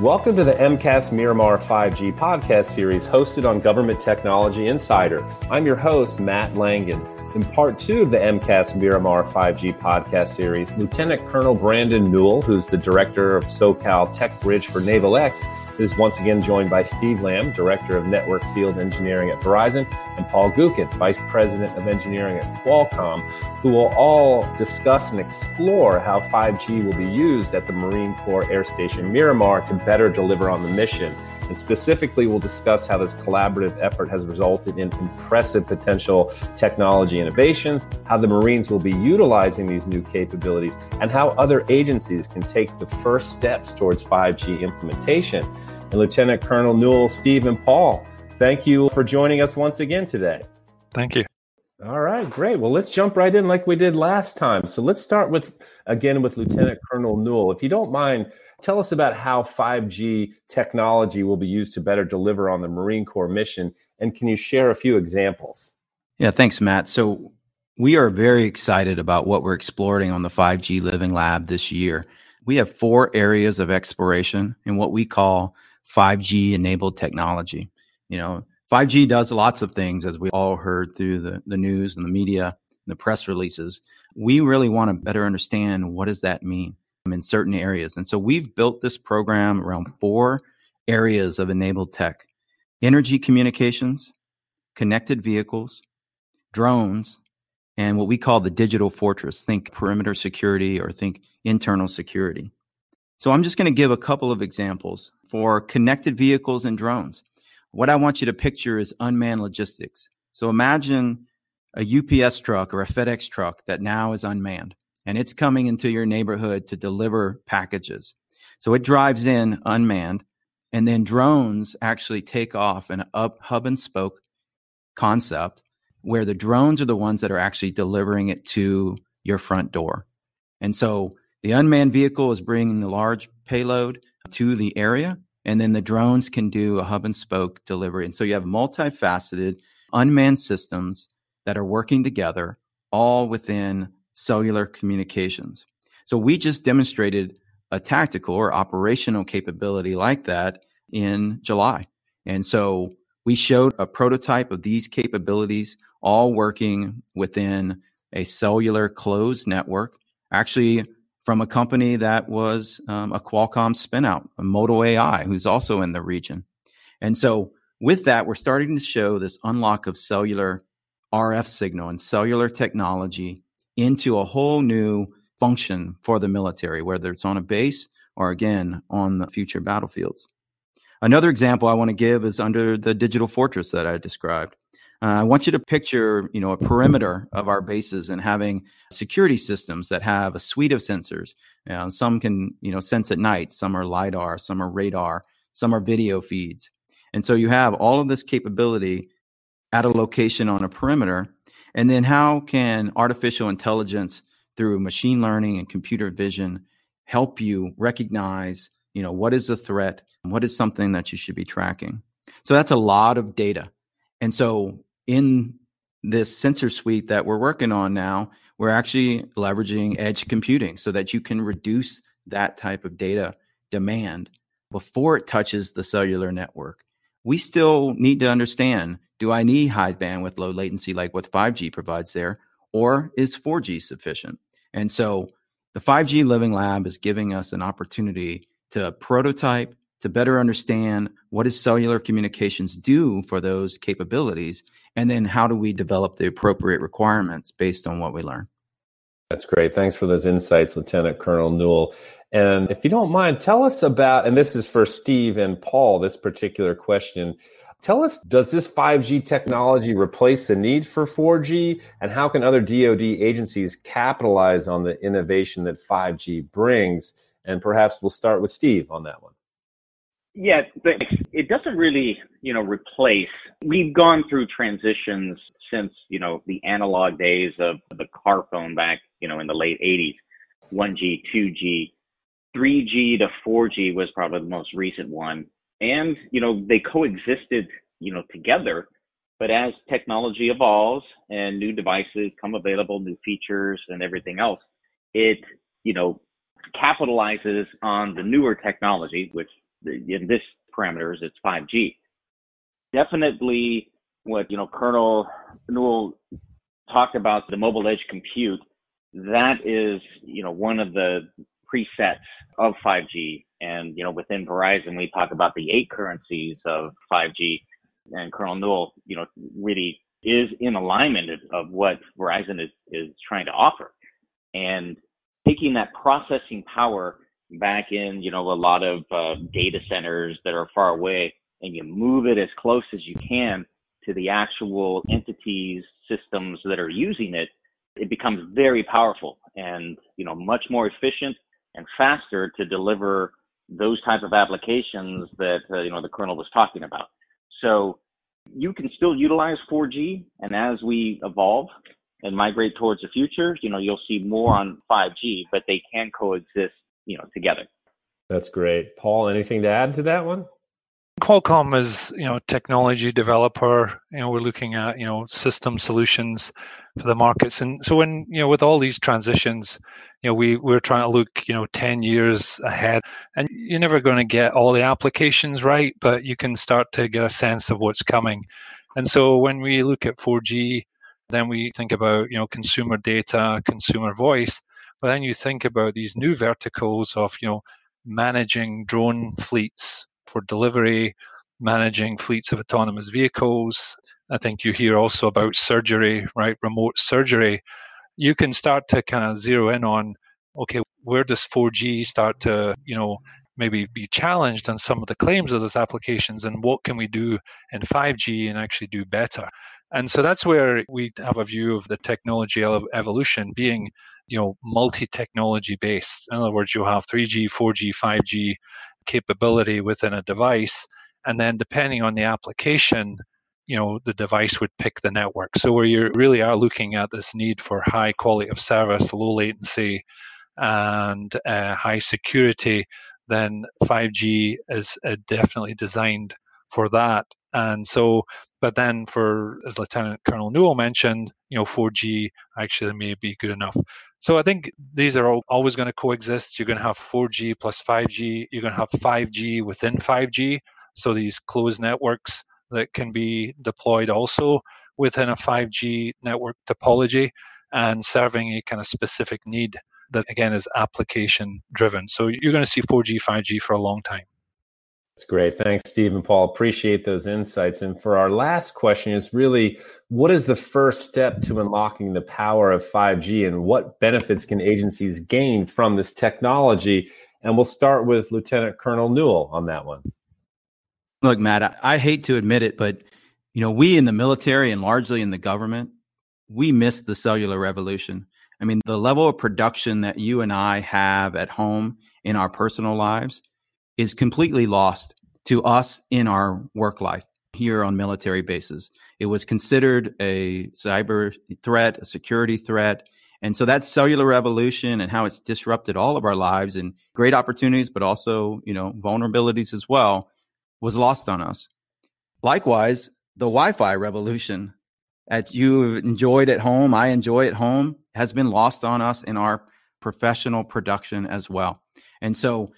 Welcome to the MCAS Miramar 5G podcast series hosted on Government Technology Insider. I'm your host, Matt Langen. In part two of the MCAS Miramar 5G podcast series, Lieutenant Colonel Brandon Newell, who's the director of SoCal Tech Bridge for Naval X, is once again joined by Steve Lamb, Director of Network Field Engineering at Verizon, and Paul Guckian, Vice President of Engineering at Qualcomm, who will all discuss and explore how 5G will be used at the Marine Corps Air Station Miramar to better deliver on the mission. And specifically, we'll discuss how this collaborative effort has resulted in impressive potential technology innovations, how the Marines will be utilizing these new capabilities, and how other agencies can take the first steps towards 5G implementation. And Lieutenant Colonel Newell, Steve, and Paul, thank you for joining us once again today. Thank you. All right, great. Well, let's jump right in like we did last time. So let's start with, again, with Lieutenant Colonel Newell. If you don't mind, Tell us about how 5G technology will be used to better deliver on the Marine Corps mission. And can you share a few examples? Yeah, thanks, Matt. So, we are very excited about what we're exploring on the 5G Living Lab this year. We have four areas of exploration in what we call 5G enabled technology. You know, 5G does lots of things, as we all heard through the, the news and the media and the press releases. We really want to better understand what does that mean? In certain areas. And so we've built this program around four areas of enabled tech energy communications, connected vehicles, drones, and what we call the digital fortress. Think perimeter security or think internal security. So I'm just going to give a couple of examples for connected vehicles and drones. What I want you to picture is unmanned logistics. So imagine a UPS truck or a FedEx truck that now is unmanned and it's coming into your neighborhood to deliver packages. So it drives in unmanned, and then drones actually take off an up hub and spoke concept where the drones are the ones that are actually delivering it to your front door. And so the unmanned vehicle is bringing the large payload to the area, and then the drones can do a hub and spoke delivery. And so you have multifaceted unmanned systems that are working together all within cellular communications. So we just demonstrated a tactical or operational capability like that in July. And so we showed a prototype of these capabilities all working within a cellular closed network, actually from a company that was um, a Qualcomm spinout, a ModalAI, who's also in the region. And so with that, we're starting to show this unlock of cellular RF signal and cellular technology into a whole new function for the military, whether it's on a base or again on the future battlefields. Another example I want to give is under the digital fortress that I described. Uh, I want you to picture, you know, a perimeter of our bases and having security systems that have a suite of sensors. Some can, you know, sense at night. Some are lidar. Some are radar. Some are video feeds. And so you have all of this capability at a location on a perimeter and then how can artificial intelligence through machine learning and computer vision help you recognize, you know, what is a threat? What is something that you should be tracking? So that's a lot of data. And so in this sensor suite that we're working on now, we're actually leveraging edge computing so that you can reduce that type of data demand before it touches the cellular network. We still need to understand do I need high bandwidth, low latency like what 5G provides there, or is 4G sufficient? And so the 5G Living Lab is giving us an opportunity to prototype, to better understand what does cellular communications do for those capabilities, and then how do we develop the appropriate requirements based on what we learn. That's great. Thanks for those insights, Lieutenant Colonel Newell. And if you don't mind, tell us about, and this is for Steve and Paul, this particular question. Tell us, does this 5G technology replace the need for 4G? And how can other DoD agencies capitalize on the innovation that 5G brings? And perhaps we'll start with Steve on that one. Yeah, it doesn't really, you know, replace. We've gone through transitions since, you know, the analog days of the car phone back, you know, in the late 80s. 1G, 2G, 3G to 4G was probably the most recent one and you know they coexisted you know together but as technology evolves and new devices come available new features and everything else it you know capitalizes on the newer technology which in this parameters, it's 5G. Definitely what, you know, Colonel Newell talked about the mobile edge compute. That is, you know, one of the presets of 5G. And, you know, within Verizon, we talk about the eight currencies of 5G. And Colonel Newell, you know, really is in alignment of what Verizon is, is trying to offer. And taking that processing power back in, you know, a lot of uh, data centers that are far away and you move it as close as you can to the actual entities, systems that are using it, it becomes very powerful and, you know, much more efficient and faster to deliver those type of applications that, uh, you know, the colonel was talking about. So you can still utilize 4G and as we evolve and migrate towards the future, you know, you'll see more on 5G, but they can coexist, you know, together. That's great. Paul, anything to add to that one? Qualcomm is, you know, technology developer. You know, we're looking at, you know, system solutions for the markets. And so when, you know, with all these transitions, you know, we, we're trying to look, you know, 10 years ahead. And you're never going to get all the applications right, but you can start to get a sense of what's coming. And so when we look at 4G, then we think about, you know, consumer data, consumer voice. But then you think about these new verticals of, you know, managing drone fleets for delivery, managing fleets of autonomous vehicles. I think you hear also about surgery, right? Remote surgery. You can start to kind of zero in on, okay, where does 4G start to, you know, maybe be challenged on some of the claims of those applications and what can we do in 5G and actually do better? And so that's where we have a view of the technology evolution being, you know, multi-technology based. In other words, you'll have 3G, 4G, 5G capability within a device, and then depending on the application, you know, the device would pick the network. So where you really are looking at this need for high quality of service, low latency, and uh, high security, then 5G is uh, definitely designed for that. And so, but then for, as Lieutenant Colonel Newell mentioned, you know, 4G actually may be good enough. So I think these are all, always going to coexist. You're going to have 4G plus 5G. You're going to have 5G within 5G. So these closed networks that can be deployed also within a 5G network topology and serving a kind of specific need that again is application driven. So you're going to see 4G, 5G for a long time. That's great. Thanks, Steve and Paul. Appreciate those insights. And for our last question is really what is the first step to unlocking the power of 5G and what benefits can agencies gain from this technology? And we'll start with Lieutenant Colonel Newell on that one. Look, Matt, I, I hate to admit it, but you know, we in the military and largely in the government, we missed the cellular revolution. I mean, the level of production that you and I have at home in our personal lives is completely lost to us in our work life here on military bases. It was considered a cyber threat, a security threat. And so that cellular revolution and how it's disrupted all of our lives and great opportunities, but also, you know, vulnerabilities as well was lost on us. Likewise, the Wi-Fi revolution that you have enjoyed at home, I enjoy at home, has been lost on us in our professional production as well. And so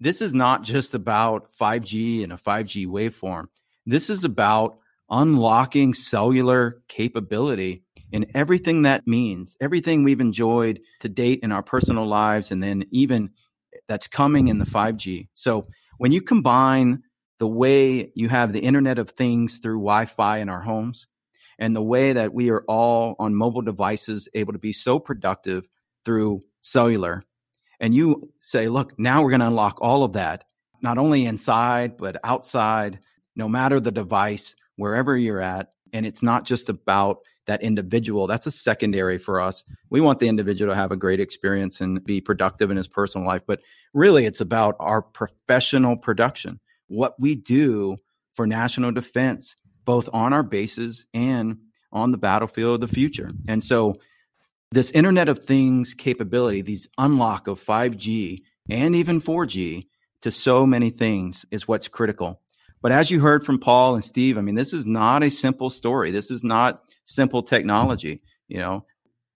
this is not just about 5G and a 5G waveform. This is about unlocking cellular capability and everything that means, everything we've enjoyed to date in our personal lives, and then even that's coming in the 5G. So when you combine the way you have the Internet of Things through Wi Fi in our homes, and the way that we are all on mobile devices able to be so productive through cellular and you say, look, now we're going to unlock all of that, not only inside, but outside, no matter the device, wherever you're at. And it's not just about that individual. That's a secondary for us. We want the individual to have a great experience and be productive in his personal life. But really, it's about our professional production, what we do for national defense, both on our bases and on the battlefield of the future. And so this Internet of Things capability, these unlock of 5G and even 4G to so many things is what's critical. But as you heard from Paul and Steve, I mean, this is not a simple story. This is not simple technology. You know,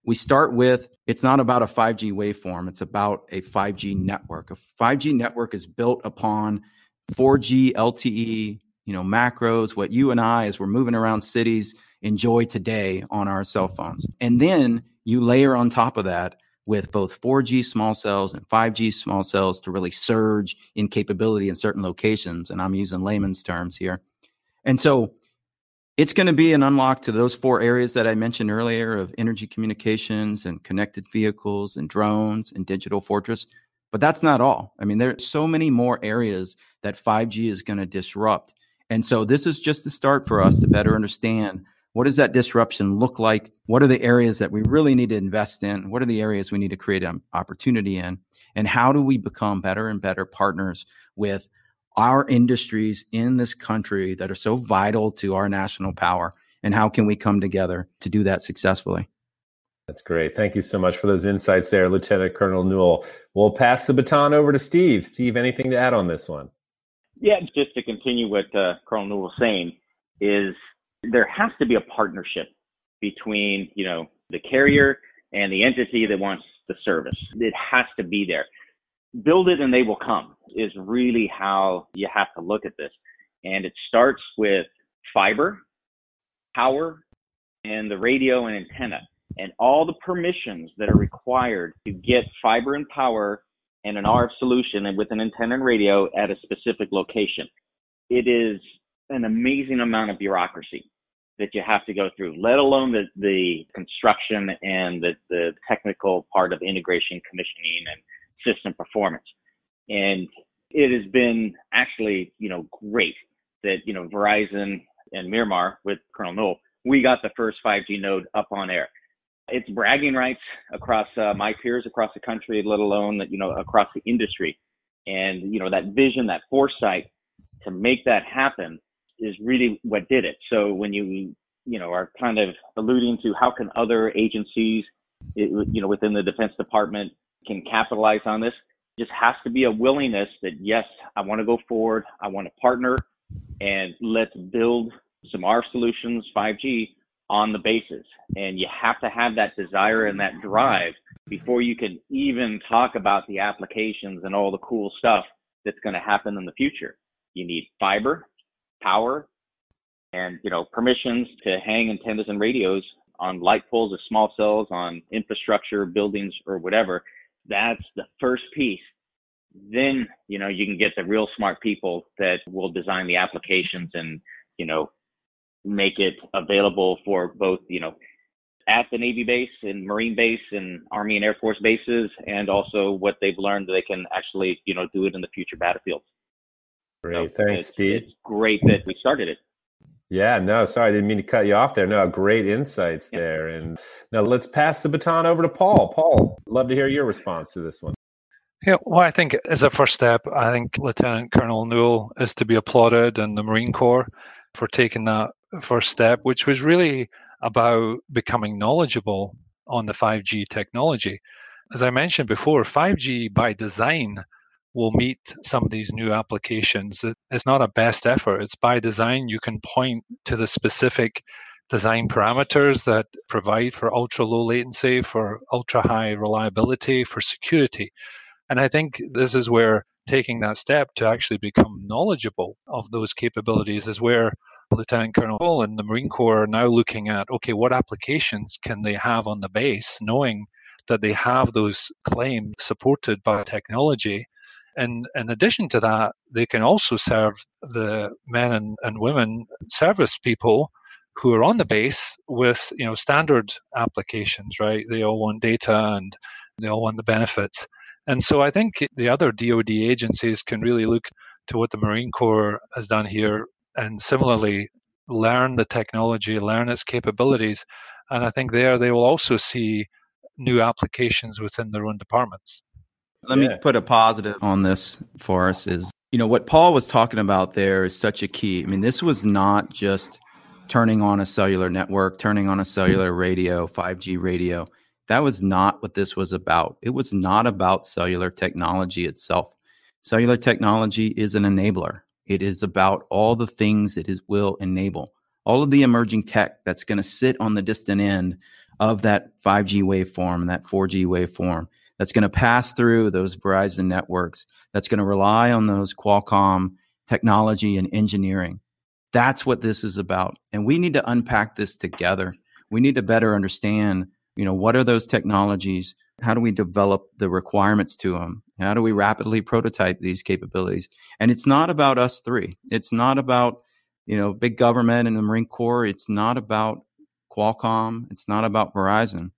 we start with it's not about a 5G waveform, it's about a 5G network. A 5G network is built upon 4G LTE, you know, macros, what you and I, as we're moving around cities, enjoy today on our cell phones. And then you layer on top of that with both 4G small cells and 5G small cells to really surge in capability in certain locations. And I'm using layman's terms here. And so it's going to be an unlock to those four areas that I mentioned earlier of energy communications and connected vehicles and drones and digital fortress. But that's not all. I mean, there are so many more areas that 5G is going to disrupt. And so this is just the start for us to better understand what does that disruption look like? What are the areas that we really need to invest in? What are the areas we need to create an opportunity in? And how do we become better and better partners with our industries in this country that are so vital to our national power? And how can we come together to do that successfully? That's great. Thank you so much for those insights there, Lieutenant Colonel Newell. We'll pass the baton over to Steve. Steve, anything to add on this one? Yeah, just to continue what uh, Colonel Newell was saying, is there has to be a partnership between, you know, the carrier and the entity that wants the service. It has to be there. Build it and they will come is really how you have to look at this. And it starts with fiber, power, and the radio and antenna, and all the permissions that are required to get fiber and power and an RF solution and with an antenna and radio at a specific location. It is an amazing amount of bureaucracy that you have to go through, let alone the, the construction and the, the technical part of integration, commissioning, and system performance. And it has been actually, you know, great that, you know, Verizon and Miramar with Colonel Newell, we got the first 5G node up on air. It's bragging rights across uh, my peers across the country, let alone that, you know, across the industry. And, you know, that vision, that foresight to make that happen is really what did it. So when you you know are kind of alluding to how can other agencies you know within the Defense Department can capitalize on this, just has to be a willingness that yes, I want to go forward, I want to partner, and let's build some R solutions 5G on the basis. And you have to have that desire and that drive before you can even talk about the applications and all the cool stuff that's going to happen in the future. You need fiber, power and you know permissions to hang antennas and radios on light poles or small cells on infrastructure buildings or whatever that's the first piece then you know you can get the real smart people that will design the applications and you know make it available for both you know at the navy base and marine base and army and air force bases and also what they've learned they can actually you know do it in the future battlefields Great. So Thanks, it's, Steve. It's great that we started it. Yeah, no, sorry, I didn't mean to cut you off there. No, great insights yeah. there. And now let's pass the baton over to Paul. Paul, love to hear your response to this one. Yeah, well, I think as a first step, I think Lieutenant Colonel Newell is to be applauded and the Marine Corps for taking that first step, which was really about becoming knowledgeable on the 5G technology. As I mentioned before, 5G by design will meet some of these new applications. It's not a best effort, it's by design. You can point to the specific design parameters that provide for ultra low latency, for ultra high reliability, for security. And I think this is where taking that step to actually become knowledgeable of those capabilities is where Lieutenant Colonel and the Marine Corps are now looking at okay, what applications can they have on the base, knowing that they have those claims supported by technology and in addition to that, they can also serve the men and, and women service people who are on the base with you know standard applications, right? They all want data and they all want the benefits. And so I think the other DoD agencies can really look to what the Marine Corps has done here and similarly learn the technology, learn its capabilities. And I think there they will also see new applications within their own departments. Let yeah. me put a positive on this for us is, you know, what Paul was talking about there is such a key. I mean, this was not just turning on a cellular network, turning on a cellular radio, 5G radio. That was not what this was about. It was not about cellular technology itself. Cellular technology is an enabler. It is about all the things it is, will enable, all of the emerging tech that's going to sit on the distant end of that 5G waveform and that 4G waveform that's going to pass through those Verizon networks, that's going to rely on those Qualcomm technology, and engineering. That's what this is about. And we need to unpack this together. We need to better understand, you know, what are those technologies? How do we develop the requirements to them? How do we rapidly prototype these capabilities? And it's not about us three. It's not about, you know, big government and the Marine Corps. It's not about Qualcomm. It's not about Verizon.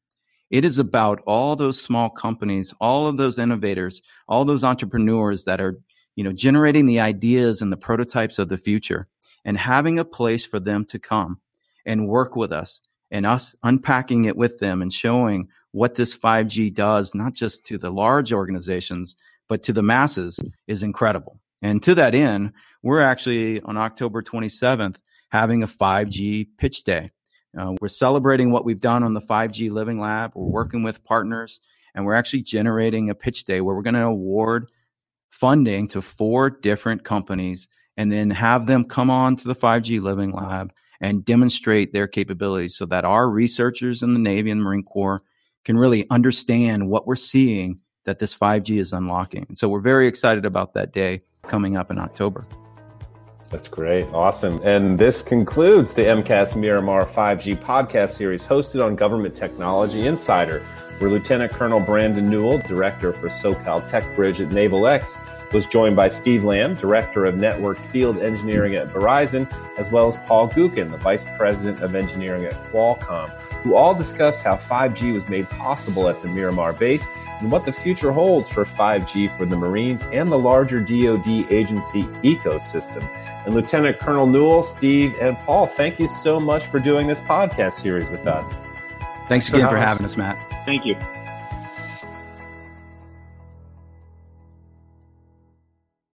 It is about all those small companies, all of those innovators, all those entrepreneurs that are, you know, generating the ideas and the prototypes of the future and having a place for them to come and work with us and us unpacking it with them and showing what this 5G does, not just to the large organizations, but to the masses is incredible. And to that end, we're actually on October 27th having a 5G pitch day. Uh, we're celebrating what we've done on the 5G Living Lab. We're working with partners, and we're actually generating a pitch day where we're going to award funding to four different companies and then have them come on to the 5G Living Lab and demonstrate their capabilities so that our researchers in the Navy and Marine Corps can really understand what we're seeing that this 5G is unlocking. And so we're very excited about that day coming up in October. That's great. Awesome. And this concludes the MCAS Miramar 5G podcast series hosted on Government Technology Insider, where Lieutenant Colonel Brandon Newell, Director for SoCal Tech Bridge at Naval X, was joined by Steve Lamb, Director of Network Field Engineering at Verizon, as well as Paul Guckian, the Vice President of Engineering at Qualcomm, who all discussed how 5G was made possible at the Miramar base and what the future holds for 5G for the Marines and the larger DoD agency ecosystem. And Lieutenant Colonel Newell, Steve, and Paul, thank you so much for doing this podcast series with us. Thanks again for having us, Matt. Thank you.